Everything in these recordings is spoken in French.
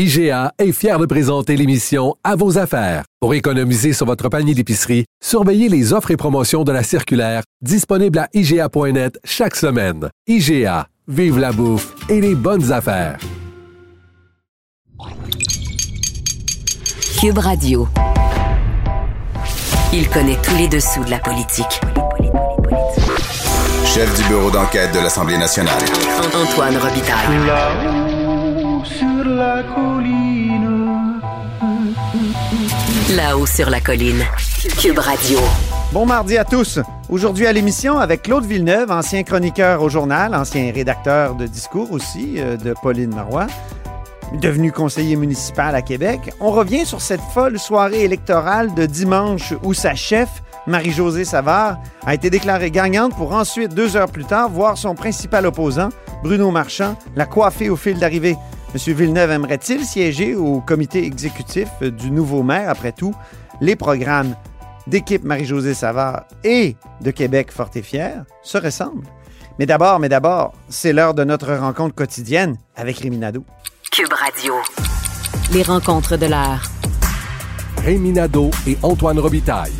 IGA est fier de présenter l'émission À vos affaires. Pour économiser sur votre panier d'épicerie, surveillez les offres et promotions de la circulaire disponible à IGA.net chaque semaine. IGA, vive la bouffe et les bonnes affaires. Cube Radio. Il connaît tous les dessous de la politique. Chef du bureau d'enquête de l'Assemblée nationale. Antoine Robitaille. La colline. Là-haut sur la colline. Cube Radio. Bon mardi à tous. Aujourd'hui à l'émission avec Claude Villeneuve, ancien chroniqueur au journal, ancien rédacteur de discours aussi euh, de Pauline Marois, devenu conseiller municipal à Québec. On revient sur cette folle soirée électorale de dimanche où sa chef, Marie-Josée Savard, a été déclarée gagnante pour ensuite, deux heures plus tard, voir son principal opposant, Bruno Marchand, la coiffer au fil d'arrivée. M. Villeneuve aimerait-il siéger au comité exécutif du nouveau maire, après tout? Les programmes d'équipe Marie-Josée Savard et de Québec Fort et Fier se ressemblent. Mais d'abord, mais d'abord, c'est l'heure de notre rencontre quotidienne avec Rémi Nadeau. Cube Radio. Les rencontres de l'heure. Rémi Nadeau et Antoine Robitaille.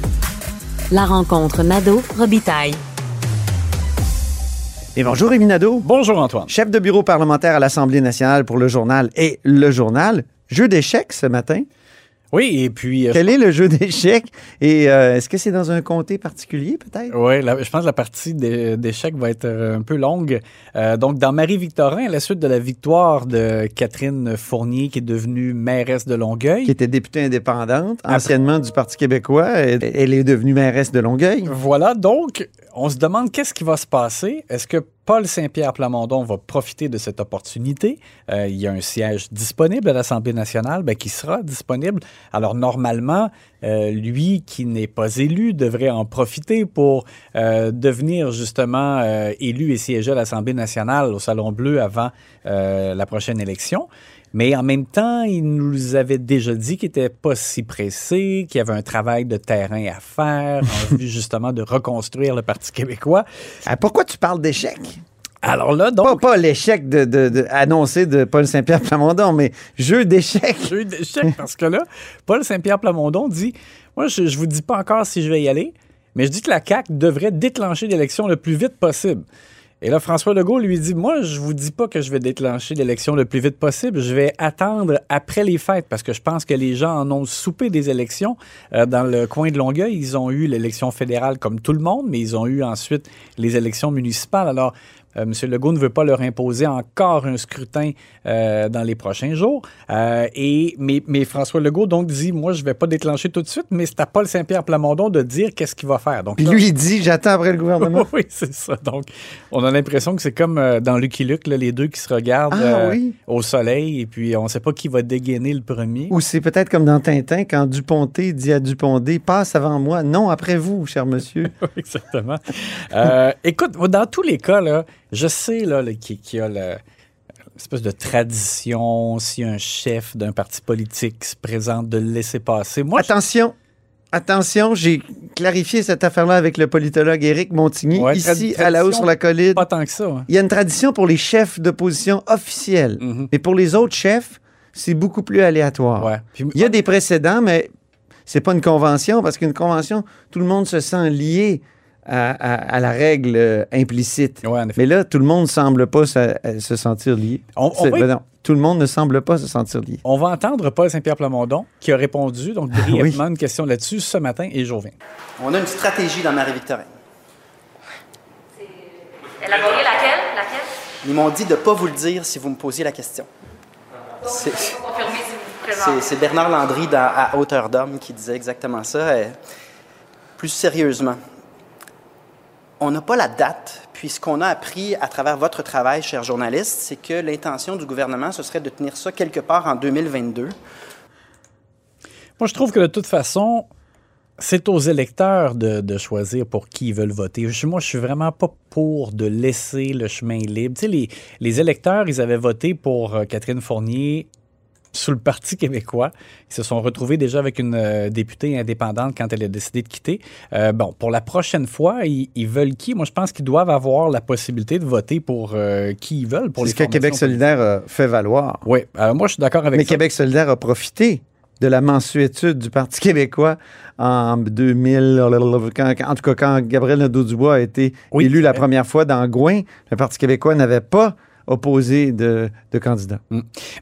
La rencontre Nadeau-Robitaille. Et bonjour Rémi Nadeau, Bonjour Antoine. chef de bureau parlementaire à l'Assemblée nationale pour le journal et le journal. Jeu d'échecs ce matin. Oui, et puis... euh, Quel est le jeu d'échecs? Et euh, est-ce que c'est dans un comté particulier, peut-être? Oui, je pense que la partie d'échecs va être euh, un peu longue. Euh, donc, dans Marie-Victorin, à la suite de la victoire de Catherine Fournier, qui est devenue mairesse de Longueuil, Qui était députée indépendante, Après- anciennement du Parti québécois. Elle elle est devenue mairesse de Longueuil. Voilà, donc, on se demande qu'est-ce qui va se passer? Est-ce que Paul Saint-Pierre Plamondon va profiter de cette opportunité? Euh, il y a un siège disponible à l'Assemblée nationale ben, qui sera disponible. Alors, normalement, euh, lui qui n'est pas élu devrait en profiter pour euh, devenir justement élu et siéger à l'Assemblée nationale au Salon Bleu avant la prochaine élection. Mais en même temps, il nous avait déjà dit qu'il n'était pas si pressé, qu'il y avait un travail de terrain à faire en vue justement de reconstruire le Parti québécois. Ah, pourquoi tu parles d'échecs? Alors là, Pas, donc, pas l'échec de, de- de- annoncé de Paul Saint-Pierre Plamondon, mais jeu d'échecs. jeu d'échecs, parce que là, Paul Saint-Pierre Plamondon dit Moi, je ne vous dis pas encore si je vais y aller, mais je dis que la CAQ devrait déclencher l'élection le plus vite possible. Et là, François Legault lui dit Moi, je vous dis pas que je vais déclencher l'élection le plus vite possible. Je vais attendre après les fêtes parce que je pense que les gens en ont soupé des élections. Euh, dans le coin de Longueuil, ils ont eu l'élection fédérale comme tout le monde, mais ils ont eu ensuite les élections municipales. Alors, M. Legault ne veut pas leur imposer encore un scrutin euh, dans les prochains jours. Euh, et, mais, mais François Legault donc dit Moi, je ne vais pas déclencher tout de suite, mais c'est à Paul Saint-Pierre Plamondon de dire qu'est-ce qu'il va faire. Donc, Puis là- lui, il dit J'attends après le gouvernement. oui, c'est ça. Donc, on a l'impression que c'est comme euh, dans Lucky Luke, là, les deux qui se regardent Ah euh, oui. au soleil, et puis on ne sait pas qui va dégainer le premier. Ou c'est peut-être comme dans Tintin, quand Duponté dit à Dupondé Passe avant moi. Non, après vous, cher monsieur. Exactement. Euh, écoute, dans tous les cas, là, je sais là, là, qu'il y a le- espèce de tradition, si un chef d'un parti politique se présente, de le laisser passer. Moi, je- Attention, attention, j'ai clarifié cette affaire-là avec le politologue Éric Montigny, Ouais, ici à la haut sur la colline. pas tant que ça. hein. Il y a une tradition pour les chefs d'opposition officiels. Mhm. Mais pour les autres chefs, c'est beaucoup plus aléatoire. Ouais. Puis- Il y a des précédents, mais c'est pas une convention, parce qu'une convention, tout le monde se sent lié à, à- à la règle euh, implicite. Ouais, en effet. Mais là, tout le monde semble pas se, euh, se sentir lié. On- va- ben non, tout le monde ne semble pas se sentir lié. On va entendre Paul Saint-Pierre Plamondon qui a répondu donc brièvement une question là-dessus ce matin et je reviens. On a une stratégie dans Marie-Victorin. Élaborer laquelle? Laquelle? Ils m'ont dit de ne pas vous le dire si vous me posiez la question. C'est- si Bernard Landry dans À hauteur d'homme qui disait exactement ça. Et plus sérieusement, on n'a pas la date, puis ce qu'on a appris à travers votre travail, chers journalistes, c'est que l'intention du gouvernement, ce serait de tenir ça quelque part en 2022. Moi, je trouve que de toute façon, c'est aux électeurs de, choisir pour qui ils veulent voter. Moi, je suis vraiment pas pour de laisser le chemin libre. Les électeurs, ils avaient voté pour euh, Catherine Fournier sous le Parti québécois. Ils se sont retrouvés déjà avec une euh, députée indépendante quand elle a décidé de quitter. Euh, bon, pour la prochaine fois, ils, ils veulent qui? Moi, je pense qu'ils doivent avoir la possibilité de voter pour euh, qui ils veulent. C'est ce que Québec solidaire fait valoir. Oui, moi, je suis d'accord avec Mais ça. Québec solidaire a profité de la mensuétude du Parti québécois en 2000, quand- quand- en tout cas quand Gabriel Nadeau-Dubois a été Oui, élu la première fois dans Gouin, le Parti québécois n'avait pas opposé de, de candidat.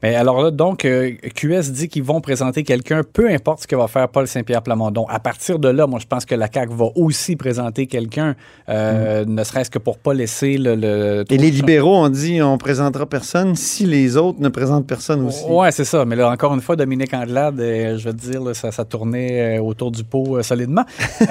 Mais alors là, donc, euh, QS dit qu'ils vont présenter quelqu'un, peu importe ce que va faire Paul Saint-Pierre Plamondon. À partir de là, moi, je pense que la CAQ va aussi présenter quelqu'un, euh, ne serait-ce que pour pas laisser le... le Et les libéraux ont dit on présentera personne si les autres ne présentent personne aussi. Ouais, c'est ça. Mais là, encore une fois, Dominique Anglade, euh, je vais te dire, là, ça, ça tournait autour du pot euh, solidement.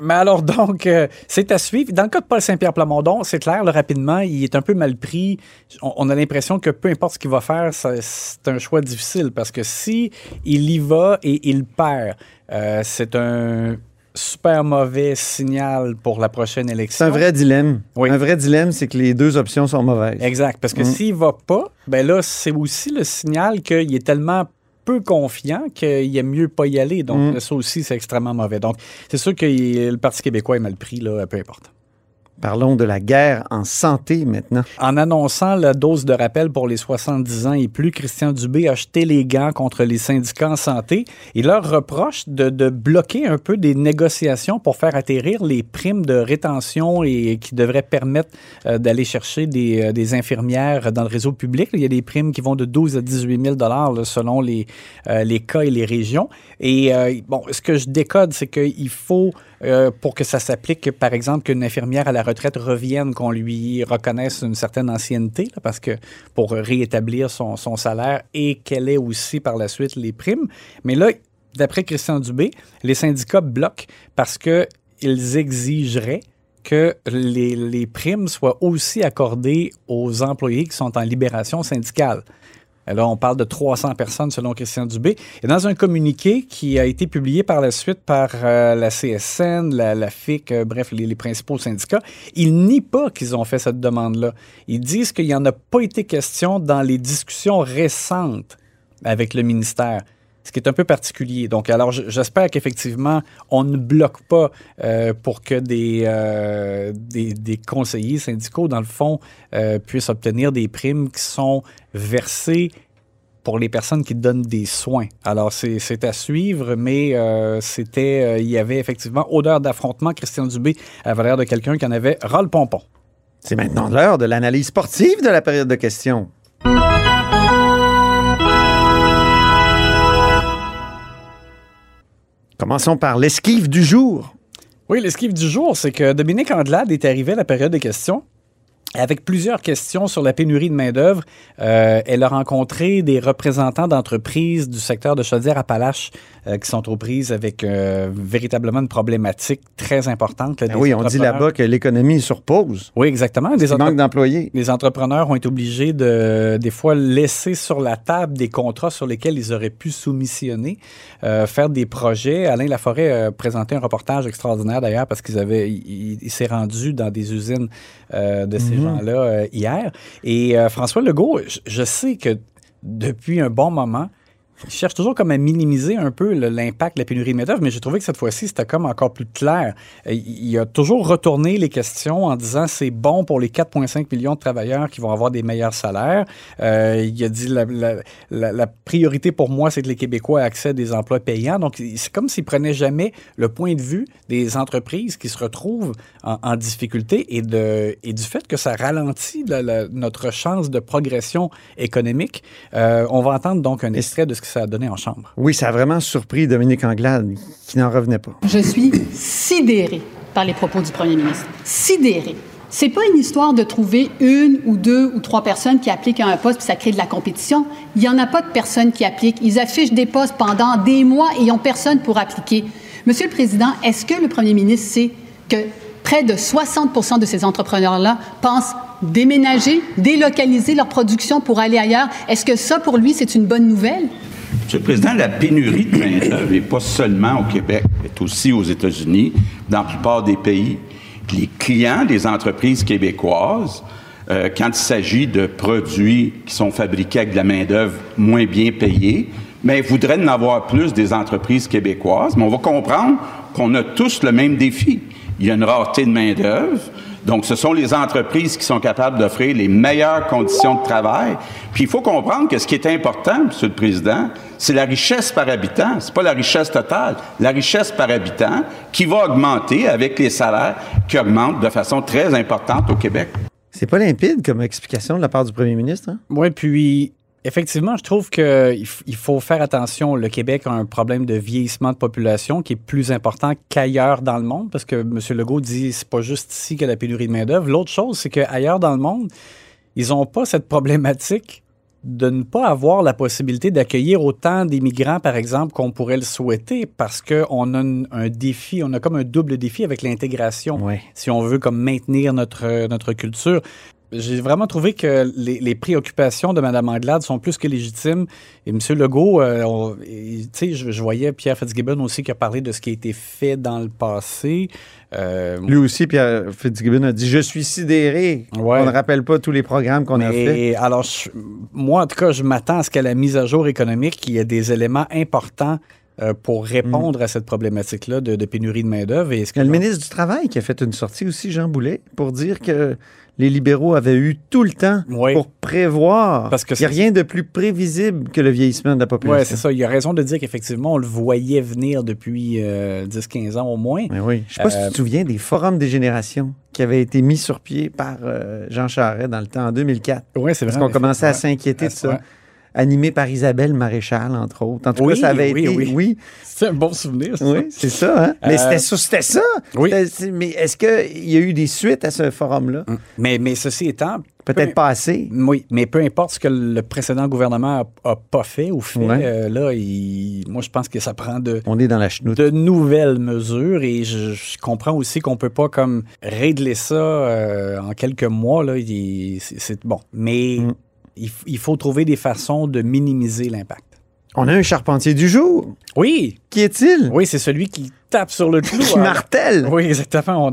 Mais alors, donc, c'est à suivre. Dans le cas de Paul Saint-Pierre Plamondon, c'est clair, là, rapidement, il est un peu mal pris. On, on a l'impression que peu importe ce qu'il va faire, c'est un choix difficile parce que si il y va et il perd, euh, c'est un super mauvais signal pour la prochaine élection. C'est un vrai dilemme. Oui. Un vrai dilemme, c'est que les deux options sont mauvaises. Exact. Parce que Mm. s'il va pas, ben là, c'est aussi le signal qu'il est tellement peu confiant qu'il aime mieux pas y aller. Donc, Mm. ça aussi, c'est extrêmement mauvais. Donc, c'est sûr que le Parti québécois est mal pris, là, peu importe. Parlons de la guerre en santé maintenant. En annonçant la dose de rappel pour les 70 ans et plus, Christian Dubé a jeté les gants contre les syndicats en santé. Il leur reproche de, bloquer un peu des négociations pour faire atterrir les primes de rétention et qui devraient permettre euh, d'aller chercher des, euh, des infirmières dans le réseau public. Il y a des primes qui vont de 12 à 18 000 là, selon les, euh, les cas et les régions. Et bon, ce que je décode, c'est qu'il faut euh, pour que ça s'applique, par exemple, qu'une infirmière à la retraite revienne, qu'on lui reconnaisse une certaine ancienneté, parce que pour réétablir son, salaire et qu'elle ait aussi par la suite les primes. Mais là, d'après Christian Dubé, les syndicats bloquent parce qu'ils exigeraient que les primes soient aussi accordées aux employés qui sont en libération syndicale. Là, on parle de 300 personnes selon Christian Dubé. Et dans un communiqué qui a été publié par la suite par euh, la CSN, la, la FIC, euh, bref, les, les principaux syndicats, ils nient pas qu'ils ont fait cette demande-là. Ils disent qu'il n'y en a pas été question dans les discussions récentes avec le ministère. Ce qui est un peu particulier. Donc, alors, j'espère qu'effectivement, on ne bloque pas euh, pour que des, euh, des, conseillers syndicaux, dans le fond, euh, puissent obtenir des primes qui sont versées pour les personnes qui donnent des soins. Alors, c'est à suivre, mais c'était, il y avait effectivement odeur d'affrontement. Christian Dubé avait l'air de quelqu'un qui en avait ras le pompon. C'est maintenant l'heure de l'analyse sportive de la période de questions. Commençons par l'esquive du jour. Oui, l'esquive du jour, c'est que Dominique Andelade est arrivé à la période des questions avec plusieurs questions sur la pénurie de main-d'œuvre. Euh, elle a rencontré des représentants d'entreprises du secteur de Chaudière-Appalaches euh, qui sont aux prises avec euh, véritablement une problématique très importante. là, Ben oui, on dit là-bas que l'économie est sur pause. Oui, exactement. Des manque d'employés. les entrepreneurs ont été obligés de, des fois, laisser sur la table des contrats sur lesquels ils auraient pu soumissionner, faire des projets. Alain Laforêt a présenté un reportage extraordinaire d'ailleurs parce qu'ils avaient, il, il- il s'est rendu dans des usines de ces gens-là euh, hier. Et euh, François Legault, je, je sais que depuis un bon moment, il cherche toujours comme à minimiser un peu l'impact de la pénurie de main-d'œuvre, mais j'ai trouvé que cette fois-ci, c'était comme encore plus clair. Euh, Il a toujours retourné les questions en disant c'est bon pour les 4,5 millions de travailleurs qui vont avoir des meilleurs salaires. Euh, il a dit la, la- la- la priorité pour moi, c'est que les Québécois aient accès à des emplois payants. Donc, c'est comme s'il prenait jamais le point de vue des entreprises qui se retrouvent en, en difficulté et, de, et du fait que ça ralentit notre chance de progression économique. Euh, on va entendre donc un extrait de ce que ça a donné en chambre. Oui, ça a vraiment surpris Dominique Anglade, qui n'en revenait pas. Je suis sidérée par les propos du premier ministre. Sidérée. C'est pas une histoire de trouver une ou deux ou trois personnes qui appliquent à un poste puis ça crée de la compétition. Il y en a pas de personnes qui appliquent. Ils affichent des postes pendant des mois et ils ont personne pour appliquer. Monsieur le Président, est-ce que le premier ministre sait que près de 60% de ces entrepreneurs-là pensent déménager, délocaliser leur production pour aller ailleurs? Est-ce que ça, pour lui, c'est une bonne nouvelle? Monsieur le Président, la pénurie de main-d'œuvre n'est pas seulement au Québec, elle est aussi aux États-Unis, dans la plupart des pays. Les clients des entreprises québécoises, euh, quand il s'agit de produits qui sont fabriqués avec de la main-d'œuvre moins bien payée, mais voudraient en avoir plus des entreprises québécoises. Mais on va comprendre qu'on a tous le même défi. Il y a une rareté de main-d'œuvre. Donc, ce sont les entreprises qui sont capables d'offrir les meilleures conditions de travail. Puis, il faut comprendre que ce qui est important, Monsieur le Président, c'est la richesse par habitant. C'est pas la richesse totale. La richesse par habitant qui va augmenter avec les salaires qui augmentent de façon très importante au Québec. C'est pas limpide comme explication de la part du premier ministre. Hein? Oui, puis Effectivement, je trouve qu'il il faut faire attention. Le Québec a un problème de vieillissement de population qui est plus important qu'ailleurs dans le monde, parce que M. Legault dit c'est pas juste ici que la pénurie de main-d'œuvre. L'autre chose, c'est qu'ailleurs dans le monde, ils n'ont pas cette problématique de ne pas avoir la possibilité d'accueillir autant d'immigrants, par exemple, qu'on pourrait le souhaiter, parce qu'on a un, défi, on a comme un double défi avec l'intégration, si on veut comme maintenir notre, notre culture j'ai vraiment trouvé que les, préoccupations de Mme Anglade sont plus que légitimes. Et M. Legault, euh, tu sais, je, voyais Pierre Fitzgibbon aussi qui a parlé de ce qui a été fait dans le passé. Euh, Lui aussi, Pierre Fitzgibbon a dit Je suis sidéré. On ne rappelle pas tous les programmes qu'on a fait. Alors, moi, en tout cas, je m'attends à ce qu'à la mise à jour économique, il y ait des éléments importants euh, pour répondre à cette problématique-là de, pénurie de main-d'œuvre. Il y a le ministre du Travail qui a fait une sortie aussi, Jean Boulet, pour dire que les libéraux avaient eu tout le temps pour prévoir. Parce que Il n'y a rien de plus prévisible que le vieillissement de la population. Oui, c'est ça. Il y a raison de dire qu'effectivement, on le voyait venir depuis 10-15 euh, ans au moins. Mais oui. Je ne sais pas si tu te euh, souviens des forums des générations qui avaient été mis sur pied par Jean Charest dans le temps, en 2004. Oui, c'est vrai. Parce qu'on commençait à s'inquiéter de ça animé par Isabelle Maréchal, entre autres. En tout cas, ça avait été. Oui, C'est un bon souvenir. Ça. Oui, c'est ça. Hein? Mais euh, c'était ça. Oui. Mais est-ce qu'il y a eu des suites à ce forum-là? Hum. Mais, mais ceci étant. Peut-être pas assez. Oui, mais peu importe ce que le précédent gouvernement a, pas fait ou fait, euh, là, moi, je pense que ça prend de. On est dans la chenoute. De nouvelles mesures et je, comprends aussi qu'on peut pas comme régler ça euh, en quelques mois. Là, c'est bon. Mais. Hum il, faut trouver des façons de minimiser l'impact. On a un charpentier du jour. Oui. Qui est-il? Oui, c'est celui qui tape sur le clou. qui martèle. Oui, exactement.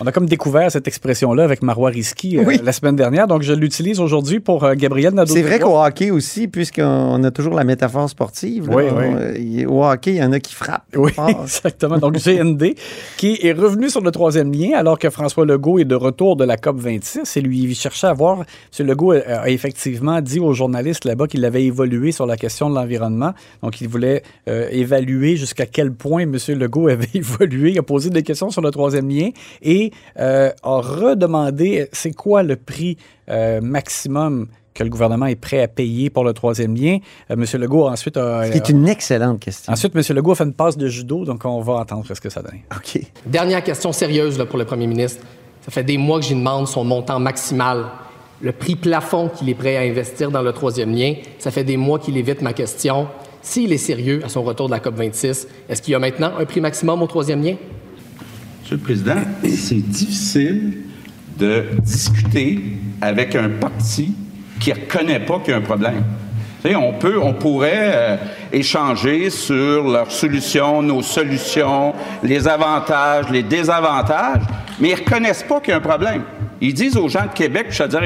On a, comme découvert cette expression-là avec Marois Risky euh, la semaine dernière. Donc, je l'utilise aujourd'hui pour euh, Gabriel Nadeau. C'est vrai qu'au hockey aussi, puisqu'on a toujours la métaphore sportive. oui, oui. au hockey, il y en a qui frappent. Oui, exactement. Donc, GND, qui est revenu sur le troisième lien alors que François Legault est de retour de la COP 26 et lui cherchait à voir. M. Legault a, effectivement dit aux journalistes là-bas qu'il avait évolué sur la question de l'environnement. Donc, il voulait euh, évaluer jusqu'à quel point M. Legault avait évolué. A posé des questions sur le troisième lien et euh, a redemandé c'est quoi le prix euh, maximum que le gouvernement est prêt à payer pour le troisième lien? Euh, M. Legault ensuite a... C'est une excellente question. Ensuite, M. Legault a fait une passe de judo, donc on va entendre ce que ça donne. OK. Dernière question sérieuse là, pour le premier ministre. Ça fait des mois que j'y demande son montant maximal, le prix plafond qu'il est prêt à investir dans le troisième lien. Ça fait des mois qu'il évite ma question. S'il est sérieux à son retour de la COP26, est-ce qu'il y a maintenant un prix maximum au troisième lien? Monsieur le Président, c'est difficile de discuter avec un parti qui ne reconnaît pas qu'il y a un problème. on, peut, on pourrait euh, échanger sur leurs solutions, nos solutions, les avantages, les désavantages, mais ils reconnaissent pas qu'il y a un problème. Ils disent aux gens de Québec, je veux dire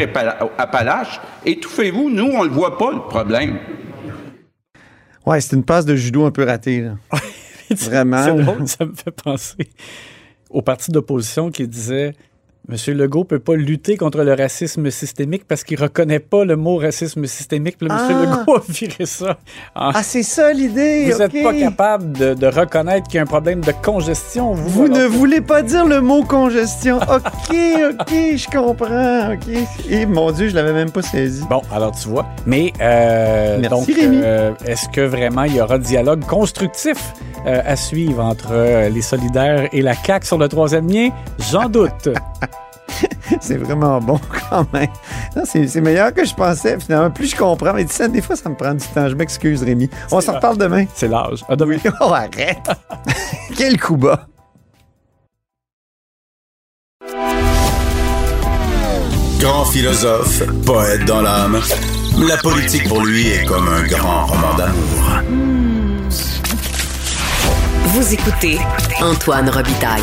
à Palache, étouffez-vous, nous, on ne le voit pas, le problème. Ouais, c'est une passe de judo un peu ratée. Vraiment. ça me fait penser au parti d'opposition qui disait M. Legault peut pas lutter contre le racisme systémique parce qu'il reconnaît pas le mot racisme systémique. Puis M. Ah. Legault a viré ça. Ah, c'est ça l'idée. Vous n'êtes pas capable de, reconnaître qu'il y a un problème de congestion. Vous, ne voulez pas dire le mot congestion. OK, OK, je comprends. OK. Et mon Dieu, je l'avais même pas saisi. Bon, alors tu vois. Mais euh, donc, euh, est-ce que vraiment il y aura dialogue constructif euh, à suivre entre les solidaires et la CAQ sur le troisième lien? J'en doute. c'est vraiment bon quand même. C'est meilleur que je pensais. Finalement, plus je comprends. Mais ça, des fois, ça me prend du temps. Je m'excuse, Rémi. On s'en reparle demain. C'est l'âge. À demain. oh, arrête. Quel coup bas. Grand philosophe, poète dans l'âme, la politique pour lui est comme un grand roman d'amour. Vous écoutez Antoine Robitaille,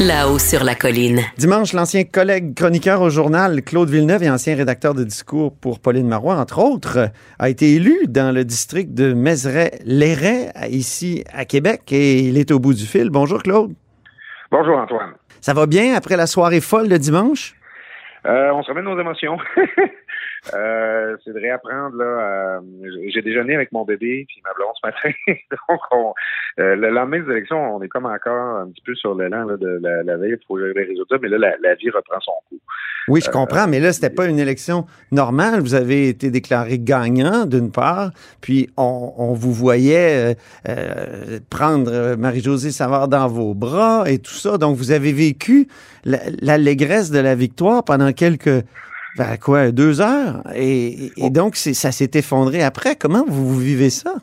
là-haut sur la colline. Dimanche, l'ancien collègue chroniqueur au journal Claude Villeneuve et ancien rédacteur de discours pour Pauline Marois, entre autres, a été élu dans le district de Mézeray-Léret, ici à Québec, et il est au bout du fil. Bonjour Claude. Bonjour Antoine. Ça va bien après la soirée folle de dimanche? Euh, on se remet de nos émotions. Euh, c'est de réapprendre là. euh, j'ai déjeuné avec mon bébé puis ma blonde ce matin. Donc on, euh, le lendemain des élections, on est comme encore un petit peu sur l'élan de la, la veille pour les résultats, mais là la, la vie reprend son cours. Oui, je comprends, mais là, c'était pas une élection normale. Vous avez été déclaré gagnant, d'une part, puis on, on vous voyait euh, euh, prendre euh, Marie-Josée Savard dans vos bras et tout ça. Donc, vous avez vécu la- l'allégresse de la victoire pendant quelques, ben, quoi, deux heures? Et, et donc, ça s'est effondré après. Comment vous, vous vivez ça?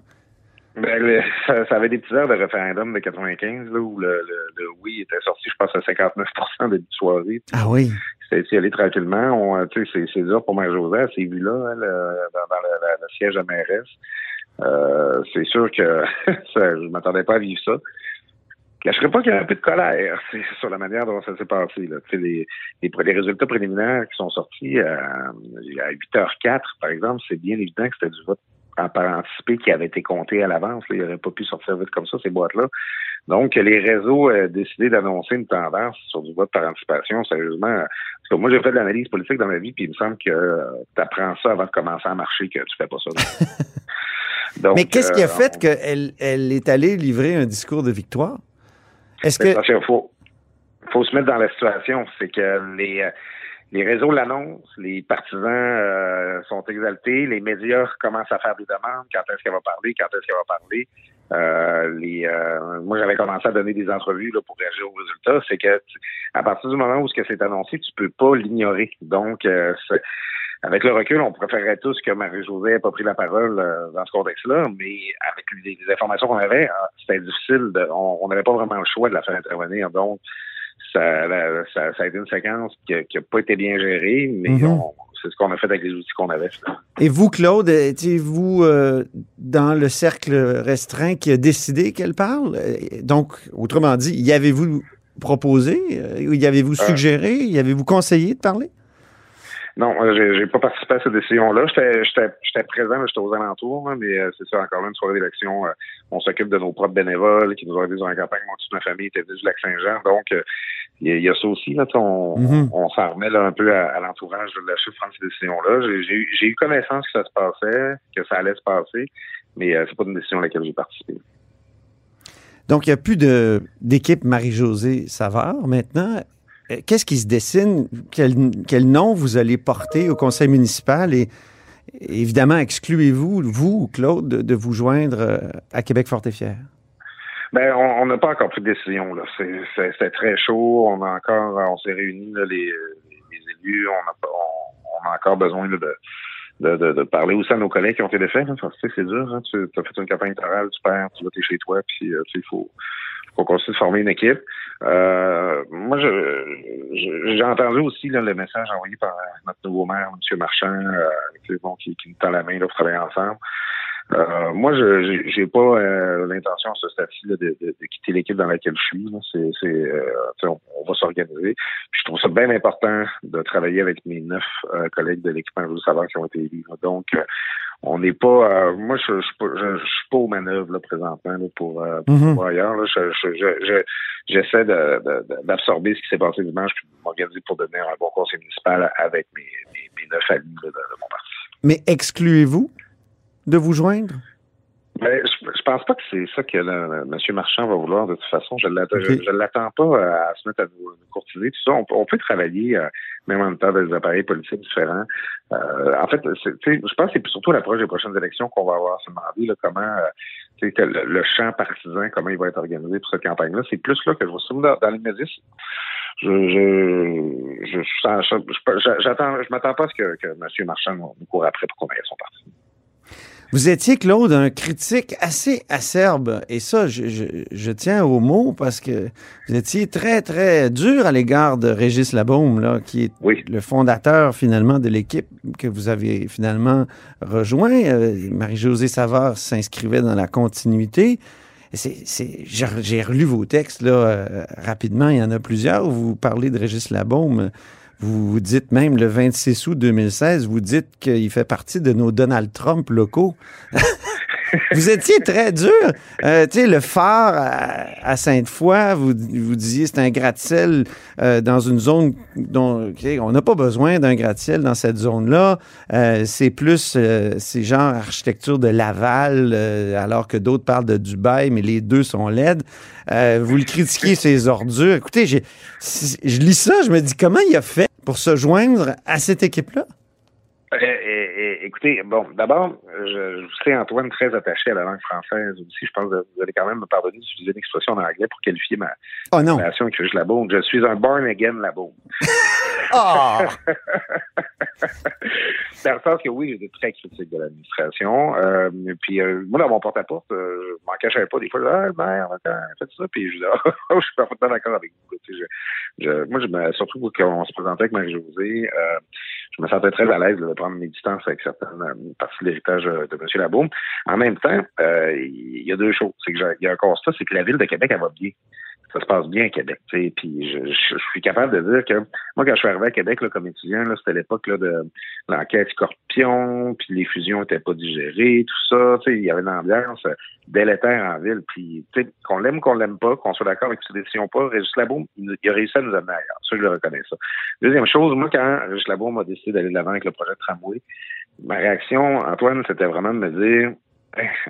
Ben, le- ça, ça avait des petits heures de référendum de 95 là, où le, le, le oui était sorti, je pense, à 59 début de soirée. Ah oui. C'était été allé tranquillement. Euh, c'est, c'est dur pour Marie-Josée, elle s'est vue là, euh, dans, dans le, la- le siège de mairesse. Euh, c'est sûr que ça, je m'attendais pas à vivre ça. Je ne pas qu'il y a un peu de colère c'est sur la manière dont ça s'est passé. Là. Tu sais, Les, les, résultats préliminaires qui sont sortis euh, à 8h04, par exemple, c'est bien évident que c'était du vote en anticipé qui avait été compté à l'avance. là. Il n'aurait pas pu sortir vite comme ça, ces boîtes-là. Donc, les réseaux ont décidé d'annoncer une tendance sur du vote par anticipation. Sérieusement, euh, parce que moi, j'ai fait de l'analyse politique dans ma vie, puis il me semble que tu apprends ça avant de commencer à marcher, que tu fais pas ça. Donc, mais qu'est-ce qui a euh, fait qu'elle elle est allée livrer un discours de victoire? Est-ce que. Parce qu'il faut, faut se mettre dans la situation. C'est que les, euh, les réseaux l'annoncent, les partisans euh, sont exaltés, les médias commencent à faire des demandes. Quand est-ce qu'elle va parler? Quand est-ce qu'elle va parler? Euh, les, euh, moi, j'avais commencé à donner des entrevues là, pour réagir aux résultats. C'est que à partir du moment où ce que c'est annoncé, tu peux pas l'ignorer. Donc, euh, avec le recul, on préférerait tous que Marie-Josée n'ait pas pris la parole euh, dans ce contexte-là, mais avec les, les informations qu'on avait, ah, c'était difficile. De, on n'avait pas vraiment le choix de la faire intervenir. Donc, ça, la- ça, ça a été une séquence qui n'a pas été bien gérée, mais Mhm. c'est ce qu'on a fait avec les outils qu'on avait. finalement. Et vous, Claude, étiez-vous euh, dans le cercle restreint qui a décidé qu'elle parle? Euh, Donc, autrement dit, y avez-vous proposé? Euh, Y avez-vous suggéré? Y avez-vous conseillé de parler? Non, euh, j'ai pas participé à cette décision-là. J'étais présent, j'étais aux alentours, mais euh, c'est ça, encore là, une soirée d'élection. euh, on s'occupe de nos propres bénévoles qui nous ont aidés dans la campagne. Moi, toute ma famille était venue du Lac-Saint-Jean. Donc, euh, il y, a- il y a ça aussi. Là, sais, on on s'en remet là, un peu à, à l'entourage de la chef prendre ces décisions-là. J'ai- eu- connaissance que ça se passait, que ça allait se passer, mais c'est pas une décision à laquelle j'ai participé. Donc, il n'y a plus de- d'équipe Marie-Josée Savard maintenant. Euh, Qu'est-ce qui se dessine? Quel, nom vous allez porter au conseil municipal? Et évidemment, excluez-vous, vous, Claude, de, vous joindre euh, à Québec Fort et Fier? Ben, on n'a pas encore pris de décision. C'est, très chaud. On a encore, on s'est réunis là, les, élus. On a, encore besoin de, parler aussi à nos collègues qui ont été défaits. Que tu sais, c'est dur. Hein. Tu as fait une campagne électorale, tu perds, tu vas t'es chez toi, puis euh, il faut, faut continuer de former une équipe. Euh, moi, je, j'ai entendu aussi là, le message envoyé par notre nouveau maire, M. Marchand, euh, qui, qui nous tend la main là, pour travailler ensemble. Euh, moi, je j'ai- pas euh, l'intention à ce stade-ci de, de, de quitter l'équipe dans laquelle je suis. là. C'est, c'est, euh, on, on va s'organiser. Je trouve ça bien important de travailler avec mes neuf collègues de l'équipe Anjou Savard qui ont été élus. là. Donc, on n'est pas. euh, moi, je, je, suis pas- je, je suis pas aux manœuvres là, présentement là, pour, pour Mhm. voir ailleurs. Là. Je, je, je, je- j'essaie de, de- de- d'absorber ce qui s'est passé dimanche puis de m'organiser pour devenir un bon conseiller municipal avec mes, mes, mes neuf amis de, de mon parti. Mais excluez-vous? De vous joindre? Ben, je, je pense pas que c'est ça que là, M. Marchand va vouloir de toute façon. Je je l'attends pas euh, à se mettre à nous, courtiser. Tout ça, on, peut- on peut travailler euh, même en temps des appareils politiques différents. Euh, en fait, je pense que c'est surtout l'approche des prochaines élections qu'on va avoir à se demander là, comment euh, le, le champ partisan, comment il va être organisé pour cette campagne-là. C'est plus là que je vois ça dans, dans les médias. Je, je, je, je, m'attends pas à ce que, que M. Marchand nous, nous court après pour qu'on aille à son parti. Vous étiez, Claude, un critique assez acerbe. Et ça, je, je, je tiens au mot parce que vous étiez très, très dur à l'égard de Régis Labaume, là, qui est le fondateur, finalement, de l'équipe que vous avez finalement rejoint. Euh, Marie-Josée Savard s'inscrivait dans la continuité. c'est- c'est- j'ai j'ai relu vos textes là, euh, rapidement. Il y en a plusieurs où vous parlez de Régis Labaume. Vous, vous dites même le 26 août 2016, vous dites qu'il fait partie de nos Donald Trump locaux. vous étiez très dur. Euh, tu sais, le phare à, Sainte-Foy, vous, vous disiez c'est un gratte-ciel euh, dans une zone dont on n'a pas besoin d'un gratte-ciel dans cette zone-là. Euh, c'est plus, euh, c'est genre architecture de Laval, alors que d'autres parlent de Dubaï, mais les deux sont laides. Vous le critiquez, ces ordures. Écoutez, je lis ça, je me dis comment il a fait pour se joindre à cette équipe-là? Euh, écoutez, bon, d'abord, je, je sais Antoine très attaché à la langue française aussi. Je pense que vous allez quand même me pardonner d'utiliser une expression en anglais pour qualifier ma Oh non. relation avec Labaume. Je suis un born again Labaume. Ah! Dans sens que oui, j'étais très critique de l'administration. Euh, puis euh, moi, dans mon porte-à-porte, euh, je m'en cachais pas. Des fois, je disais, ah, attends, faites ça? Puis je disais, ah, je suis parfaitement d'accord avec vous. Moi, je me, surtout quand on se présentait avec Marie-Josée, euh, je me sentais très à l'aise de prendre mes distances avec certaines euh, parties de l'héritage de M. Labaume. En même temps, il y a deux choses. C'est que il y a un constat, c'est que la ville de Québec, elle va bien ça se passe bien à Québec. Puis je, je- je suis capable de dire que moi, quand je suis arrivé à Québec là, comme étudiant, là, c'était l'époque de l'enquête Scorpion, puis les fusions n'étaient pas digérées, tout ça. Il y avait une ambiance euh, délétère en ville. Puis qu'on l'aime qu'on l'aime pas, qu'on soit d'accord avec ses décisions ou pas, Régis Labaume, il, a réussi à nous amener ailleurs. Ça, je le reconnais ça. Deuxième chose, moi, quand Régis Labaume a décidé d'aller de l'avant avec le projet de tramway, ma réaction, Antoine, c'était vraiment de me dire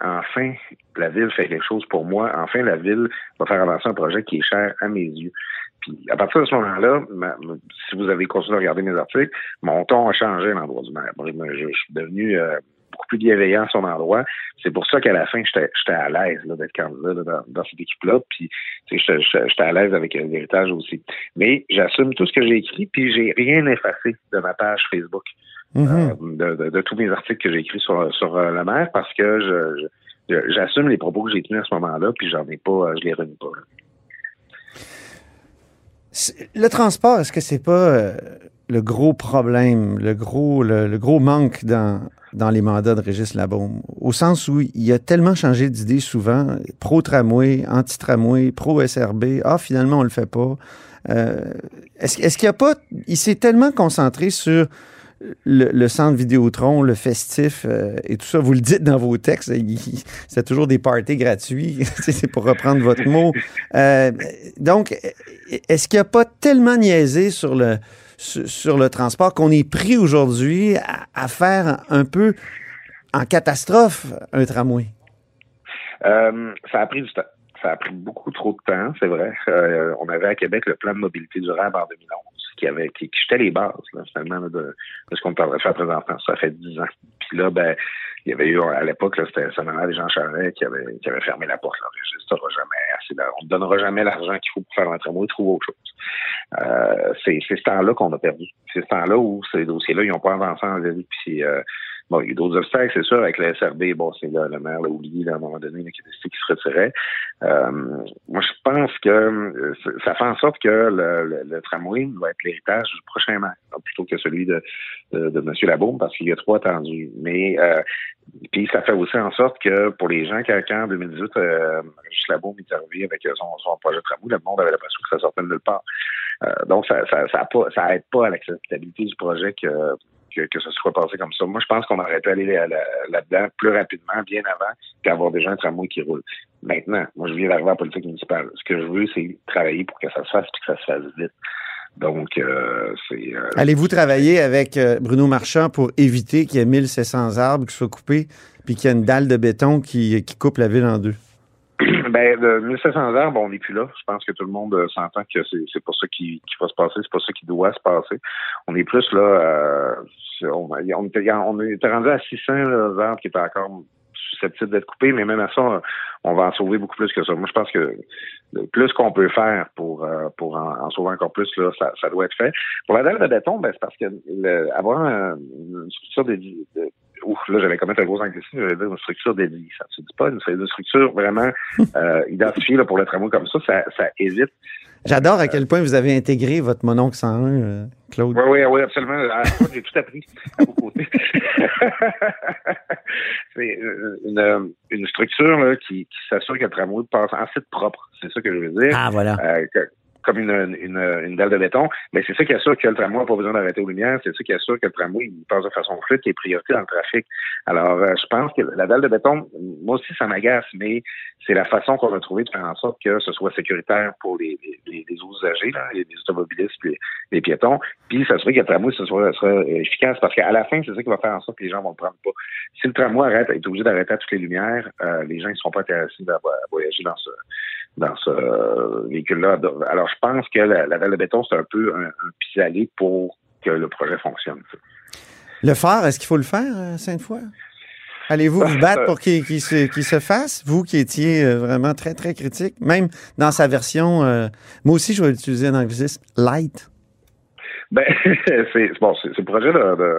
enfin, la ville fait quelque chose pour moi. Enfin, la ville va faire avancer un projet qui est cher à mes yeux. Puis, à partir de ce moment-là, si vous avez continué à regarder mes articles, mon ton a changé à l'endroit du maire. Je, je- suis devenu euh, beaucoup plus bienveillant à son endroit. C'est pour ça qu'à la fin, j'étais à l'aise d'être candidat là, dans, cette équipe-là. Puis, j'étais à l'aise avec euh, l'héritage aussi. Mais j'assume tout ce que j'ai écrit, puis j'ai rien effacé de ma page Facebook euh, de, de- de tous mes articles que j'ai écrits sur, sur euh, la mer parce que je, j'assume les propos que j'ai tenus à ce moment-là, puis j'en ai pas, euh, je les renie pas. là. Le transport, est-ce que c'est pas le gros problème, le gros, le, le gros manque dans, dans les mandats de Régis Labaume? Au sens où il a tellement changé d'idée souvent, pro-tramway, anti-tramway, pro-SRB. Ah, finalement, on le fait pas. Euh, est-ce, est-ce qu'il a pas. Il s'est tellement concentré sur le, le centre Vidéotron, le festif euh, et tout ça. Vous le dites dans vos textes, c'est toujours des parties gratuits. c'est pour reprendre votre mot. Euh, donc, est-ce qu'il n'y a pas tellement niaisé sur le, sur, le transport qu'on est pris aujourd'hui à, faire un peu en catastrophe un tramway? Euh, ça a pris du temps. Ça a pris beaucoup trop de temps, c'est vrai. On avait à Québec le plan de mobilité durable en 2011 qui avait qui, qui jetait les bases là, finalement là, de, de ce qu'on de faire présentement. Ça fait dix ans. Puis là, ben, il y avait eu à l'époque, c'était ça des Jean Charest qui avait, qui avait fermé la porte. Là, t'auras jamais assez. On ne donnera jamais l'argent qu'il faut pour faire un tramway, trouve autre chose. Euh, c'est c'est ce temps-là qu'on a perdu. C'est ce temps-là où ces dossiers-là, ils n'ont pas avancé en. Puis euh, Bon, il y a d'autres obstacles, c'est sûr, avec le SRB, bon, c'est là, le maire l'a oublié là, à un moment donné, qui a décidé qu'il se retirait. Euh, moi, je pense que euh, ça fait en sorte que le, le, le tramway va être l'héritage du prochain maire, plutôt que celui de, de, de M. Labaume, parce qu'il y a trop attendu. Mais euh, puis ça fait aussi en sorte que pour les gens, quand, en 2018, euh, Régis Labaume est arrivé avec son, son projet de tramway, le monde avait l'impression que ça sortait de nulle part. Euh, donc, ça ça, ça, ça aide pas à l'acceptabilité du projet que que, que ce soit passé comme ça. Moi, je pense qu'on aurait pu aller là-dedans plus rapidement, bien avant, qu'avoir déjà un tramway qui roule. Maintenant, moi, je viens d'arriver en politique municipale. Ce que je veux, c'est travailler pour que ça se fasse et que ça se fasse vite. Donc, euh, c'est... Euh, Allez-vous travailler avec euh, Bruno Marchand pour éviter qu'il y ait 1700 arbres qui soient coupés puis qu'il y ait une dalle de béton qui coupe la ville en deux? Ben, de 1700 arbres, on n'est plus là. Je pense que tout le monde euh, s'entend que c'est, c'est pas ça qui, va se passer, c'est pas ça qui doit se passer. On est plus là, euh, on, on, était, était rendu à 600 là, qui étaient encore susceptibles d'être coupés, mais même à ça, on va en sauver beaucoup plus que ça. Moi, je pense que le plus qu'on peut faire pour euh, pour en, sauver encore plus, là, ça, doit être fait. Pour la dalle de béton, ben, c'est parce que le, avoir un, une structure de ouf, là, j'allais commettre un gros anglicisme, j'allais dire une structure dédiée. Ça ne se dit pas, une, une structure vraiment euh, identifiée là, pour le tramway comme ça, ça, ça évite. J'adore à quel point vous avez intégré votre mononcle 101, euh, Claude. Oui, oui, oui, absolument. J'ai tout appris à vos côtés. C'est euh, une, une structure là, qui, qui s'assure que le tramway passe en site propre. C'est ça que je veux dire. Ah, voilà. Euh, que- comme une, une, une dalle de béton, mais c'est ça qui assure que le tramway n'a pas besoin d'arrêter aux lumières, c'est ça qui assure que le tramway passe de façon fluide et priorité dans le trafic. Alors, euh, je pense que la dalle de béton, moi aussi, ça m'agace, mais c'est la façon qu'on a trouvé de faire en sorte que ce soit sécuritaire pour les, les, les usagers, les, automobilistes, les, les piétons, puis s'assurer que le tramway ce soit, sera efficace, parce qu'à la fin, c'est ça qui va faire en sorte que les gens vont le prendre pas. Si le tramway arrête, est obligé d'arrêter à toutes les lumières, euh, les gens ne seront pas intéressés à voyager dans ce dans ce euh, véhicule-là. Alors, je pense que la, la dalle de béton, c'est un peu un, un pis-aller pour que le projet fonctionne. Le phare, est-ce qu'il faut le faire, euh, Sainte-Foy? Allez-vous vous battre pour qu'il se, fasse? Vous qui étiez euh, vraiment très, très critique, même dans sa version, euh, moi aussi, je vais utiliser un anglicisme, light. Ben, c'est bon, c'est le projet de, de,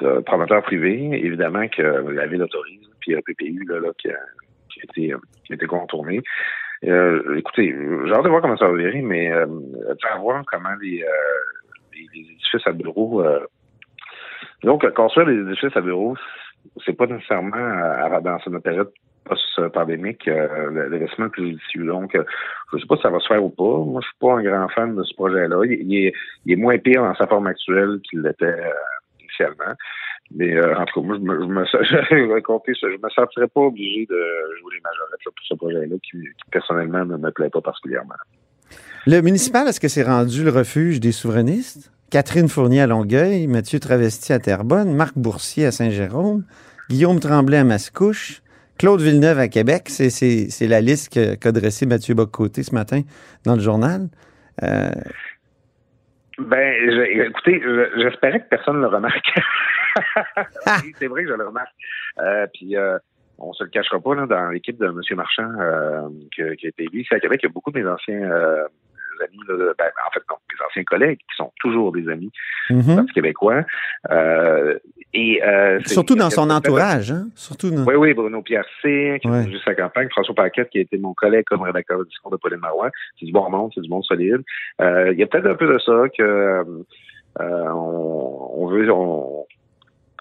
de, de promoteur privé, évidemment que la ville autorise, puis le PPU là, là, qui, a, qui, a contourné. Euh, écoutez, j'ai hâte de voir comment ça va virer, mais euh, à voir comment les, euh, édifices à bureaux. Euh, donc, construire des édifices à bureaux, c'est pas nécessairement dans cette période post-pandémique euh, l'investissement plus judicieux. Donc, euh, je sais pas si ça va se faire ou pas. Moi, je suis pas un grand fan de ce projet-là. Il, est, moins pire dans sa forme actuelle qu'il l'était euh, initialement. Mais euh, en tout cas, moi, je me, je me, je, me sentirais pas obligé de jouer les majorettes là, pour ce projet-là qui, qui, personnellement ne me plaît pas particulièrement. Le municipal, est-ce que c'est rendu le refuge des souverainistes? Catherine Fournier à Longueuil, Mathieu Travesti à Terrebonne, Marc Boursier à Saint-Jérôme, Guillaume Tremblay à Mascouche, Claude Villeneuve à Québec. C'est, la liste qu'a dressée Mathieu Bocoté ce matin dans le journal. Euh, Ben, je- écoutez, je- j'espérais que personne ne le remarque. Oui, c'est vrai que je le remarque. Euh, puis, euh, on se le cachera pas, là, dans l'équipe de M. Marchand euh, qui a été élu ici à Québec, il y a beaucoup de mes anciens euh, amis, là, de- ben, en fait, non, mes anciens collègues qui sont toujours des amis Mhm. Parti québécois. Et, euh, Surtout dans son entourage, hein? Surtout dans- oui, oui, Bruno Pierre C, qui a dirigé sa campagne, François Paquette, qui a été mon collègue comme rédacteur de discours de Pauline Marois. C'est du bon monde, c'est du monde solide. Euh, il y a peut-être un peu de ça que euh, on, on veut, on,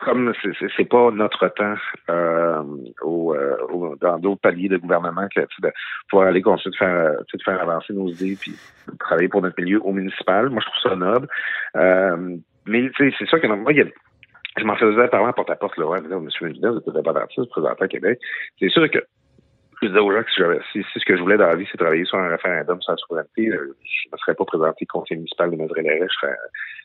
comme c'est- pas notre temps euh, au, euh, au- dans d'autres paliers de gouvernement que de pouvoir aller continuer de faire, de faire avancer nos idées puis de travailler pour notre milieu au municipal. Moi, je trouve ça noble. Euh, mais c'est sûr que moi, il y a je m'en faisais parler en porte-à-porte, là, ouais, mais là, M. Ménidez, vous êtes indépendantiste, présentant à Québec. C'est sûr que je disais aux gens que si, si, si ce que je voulais dans la vie, c'est travailler sur un référendum sur la souveraineté, euh, je ne me serais pas présenté conseiller municipal de Madrid je serais,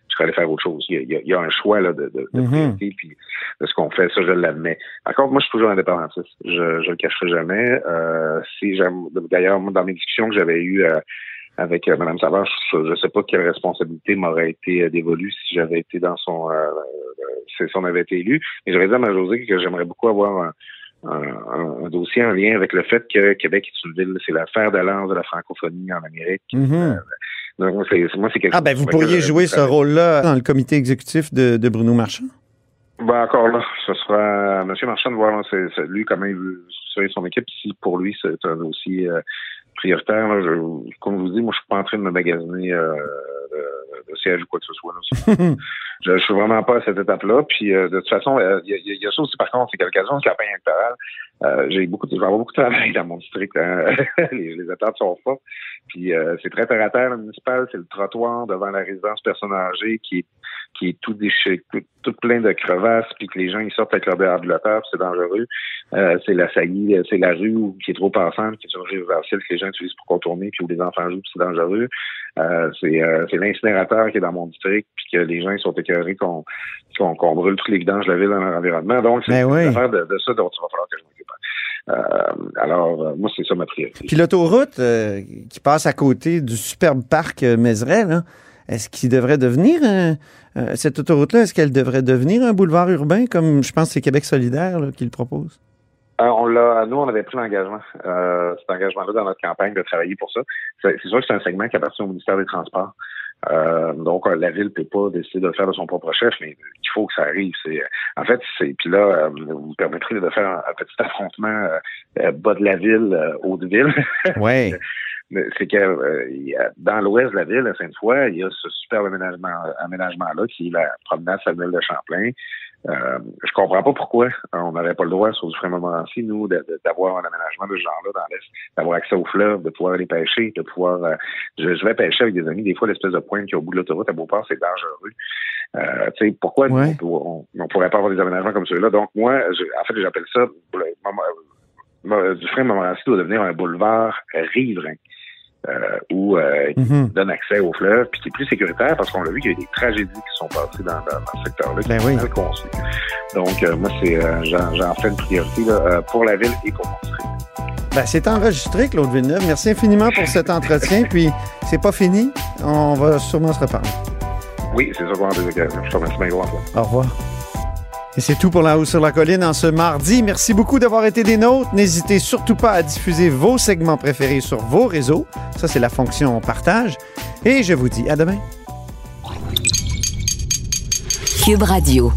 je serais allé faire autre chose. Il y a, il y un choix là, de, de, de Mhm. priorité, puis de ce qu'on fait, ça, je l'admets. Par contre, moi, je suis toujours indépendantiste. Je ne le cacherai jamais. Euh, si j'aime- D'ailleurs, moi, dans mes discussions que j'avais eues euh, avec euh, Mme Savard, je ne sais pas quelle responsabilité m'aurait été dévolue si j'avais été dans son... Euh, euh, si on avait été élu. Mais j'aurais dit à ma Josée que j'aimerais beaucoup avoir un, un, un dossier en lien avec le fait que Québec est une ville, c'est la fer de lance de la francophonie en Amérique. Mhm. Donc, moi, c'est moi, c'est quelque Ah, ben, vous pourriez jouer ce rôle-là dans le comité exécutif de, de Bruno Marchand? Ben encore là, ce sera à M. Marchand de voir c'est, lui comment il veut structurer son équipe. Si pour lui c'est un dossier euh, prioritaire, là, je, comme je vous dis, moi je suis pas en train de me magasiner euh, de, de siège ou quoi que ce soit. Là. je, je suis vraiment pas à cette étape-là. Puis euh, de toute façon, il y, a, y, y, a ça aussi par contre, c'est qu'à l'occasion de campagne électorale, euh, j'ai beaucoup, de, je vais avoir beaucoup de travail dans mon district. Hein. les, les attentes sont fortes. Puis euh, c'est très terre à terre le municipal, c'est le trottoir devant la résidence personne âgée qui est qui est tout déchiré, tout, tout, plein de crevasses, puis que les gens ils sortent avec leur déambulateur, c'est dangereux. Euh, c'est la saillie, c'est la rue où, qui est trop passante, qui est une rue réversible que les gens utilisent pour contourner, puis où les enfants jouent, puis c'est dangereux. Euh, c'est euh, l'incinérateur qui est dans mon district, puis que les gens sont écœurés qu'on brûle toutes les vidanges de la ville dans leur environnement. Donc, c'est Ben affaire de, de ça dont il va falloir que je m'occupe. Euh, alors, euh, moi, c'est ça ma priorité. Puis l'autoroute euh, qui passe à côté du superbe parc euh, Mézeray, là, est-ce qu'il devrait devenir, un- euh, cette autoroute-là, est-ce qu'elle devrait devenir un boulevard urbain, comme je pense que c'est Québec solidaire qui le propose? Euh, on l'a, nous, on avait pris l'engagement, euh, cet engagement-là dans notre campagne de travailler pour ça. C'est, c'est sûr que c'est un segment qui appartient au ministère des Transports. Euh, donc, euh, la ville peut pas décider de le faire de son propre chef, mais il faut que ça arrive. C'est, en fait, c'est puis là, euh, vous me permettrez de faire un, un petit affrontement euh, bas de la ville, haut de ville. Ouais. c'est que euh, il y a- dans l'ouest de la ville, à Sainte-Foy, il y a ce superbe aménagement, aménagement-là qui est la promenade Samuel de Champlain. Euh, je comprends pas pourquoi on n'avait pas le droit sur du Montmorency, nous, d'avoir un aménagement de ce genre-là dans l'Est, d'avoir accès au fleuve, de pouvoir aller pêcher, de pouvoir... euh, je, je vais pêcher avec des amis, des fois, l'espèce de pointe qui est au bout de l'autoroute à Beauport, c'est dangereux. Euh, tu sais, pourquoi nous, on, peut- on, on pourrait pas avoir des aménagements comme ceux-là? Donc, moi, je- en fait, j'appelle ça... le- Mont- Dufresne Montmorency doit devenir un boulevard riverain. Euh, où euh, il Mhm. donne accès au fleuve, puis qui est plus sécuritaire parce qu'on l'a vu qu'il y a eu des tragédies qui sont passées dans, dans, dans ce secteur-là, qui Ben sont oui. mal conçues. Donc, euh, moi, c'est euh, j'en, fais une priorité là, pour la ville et pour mon district. Ben, c'est enregistré, Claude Villeneuve. Merci infiniment pour cet entretien. Puis, c'est pas fini. On va sûrement se reparler. Oui, c'est ça qu'on a des occasions. Je te remercie. Au revoir. Et c'est tout pour La Haut sur la Colline en ce mardi. Merci beaucoup d'avoir été des nôtres. N'hésitez surtout pas à diffuser vos segments préférés sur vos réseaux. Ça, c'est la fonction partage. Et je vous dis à demain. Cube Radio.